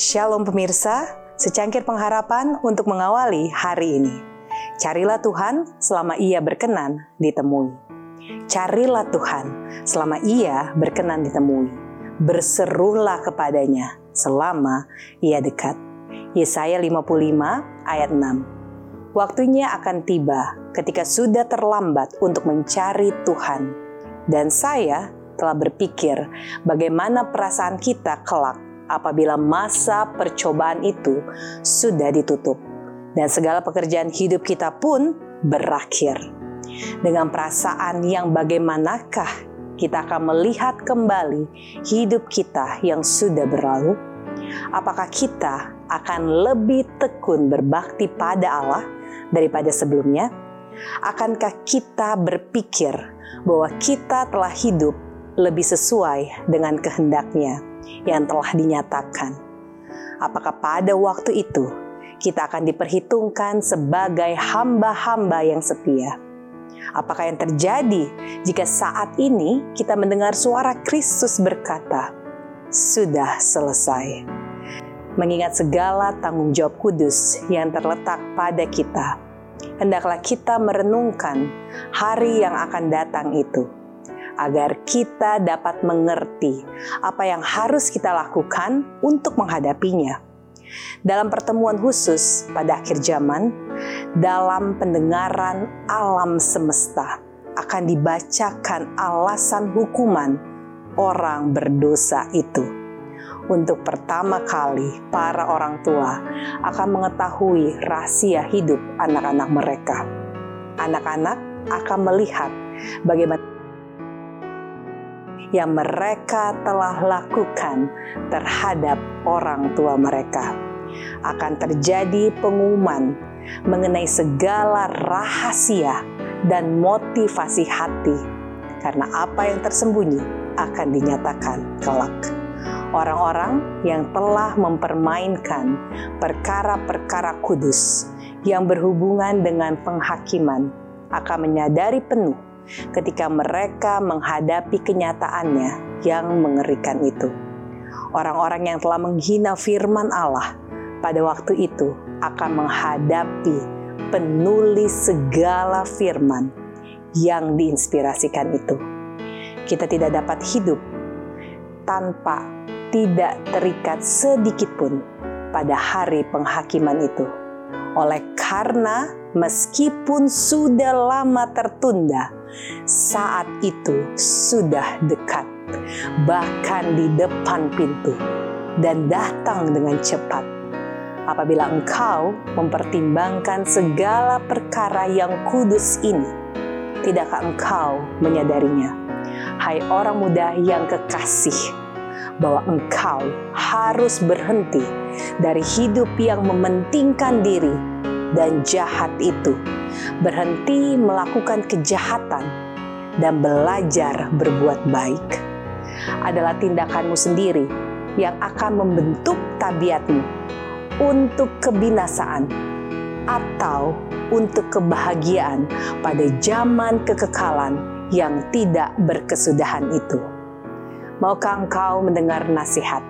Shalom pemirsa, secangkir pengharapan untuk mengawali hari ini. Carilah Tuhan selama ia berkenan ditemui. Carilah Tuhan selama ia berkenan ditemui. Berserulah kepadanya selama ia dekat. Yesaya 55 ayat 6 Waktunya akan tiba ketika sudah terlambat untuk mencari Tuhan. Dan saya telah berpikir bagaimana perasaan kita kelak apabila masa percobaan itu sudah ditutup dan segala pekerjaan hidup kita pun berakhir. Dengan perasaan yang bagaimanakah kita akan melihat kembali hidup kita yang sudah berlalu? Apakah kita akan lebih tekun berbakti pada Allah daripada sebelumnya? Akankah kita berpikir bahwa kita telah hidup lebih sesuai dengan kehendaknya yang telah dinyatakan. Apakah pada waktu itu kita akan diperhitungkan sebagai hamba-hamba yang setia? Apakah yang terjadi jika saat ini kita mendengar suara Kristus berkata, "Sudah selesai"? Mengingat segala tanggung jawab kudus yang terletak pada kita, hendaklah kita merenungkan hari yang akan datang itu agar kita dapat mengerti apa yang harus kita lakukan untuk menghadapinya. Dalam pertemuan khusus pada akhir zaman, dalam pendengaran alam semesta akan dibacakan alasan hukuman orang berdosa itu. Untuk pertama kali, para orang tua akan mengetahui rahasia hidup anak-anak mereka. Anak-anak akan melihat bagaimana yang mereka telah lakukan terhadap orang tua mereka. Akan terjadi pengumuman mengenai segala rahasia dan motivasi hati, karena apa yang tersembunyi akan dinyatakan kelak. Orang-orang yang telah mempermainkan perkara-perkara kudus yang berhubungan dengan penghakiman akan menyadari penuh ketika mereka menghadapi kenyataannya yang mengerikan itu. Orang-orang yang telah menghina firman Allah pada waktu itu akan menghadapi penulis segala firman yang diinspirasikan itu. Kita tidak dapat hidup tanpa tidak terikat sedikit pun pada hari penghakiman itu. Oleh karena meskipun sudah lama tertunda, saat itu sudah dekat, bahkan di depan pintu, dan datang dengan cepat. Apabila engkau mempertimbangkan segala perkara yang kudus ini, tidakkah engkau menyadarinya? Hai orang muda yang kekasih, bahwa engkau harus berhenti dari hidup yang mementingkan diri dan jahat itu, berhenti melakukan kejahatan, dan belajar berbuat baik. Adalah tindakanmu sendiri yang akan membentuk tabiatmu untuk kebinasaan atau untuk kebahagiaan pada zaman kekekalan yang tidak berkesudahan itu. Maukah engkau mendengar nasihat?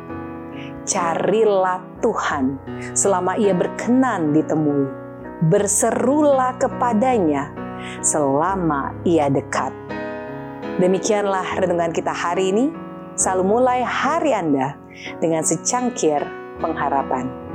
Carilah Tuhan selama ia berkenan ditemui berserulah kepadanya selama ia dekat. Demikianlah renungan kita hari ini. Selalu mulai hari Anda dengan secangkir pengharapan.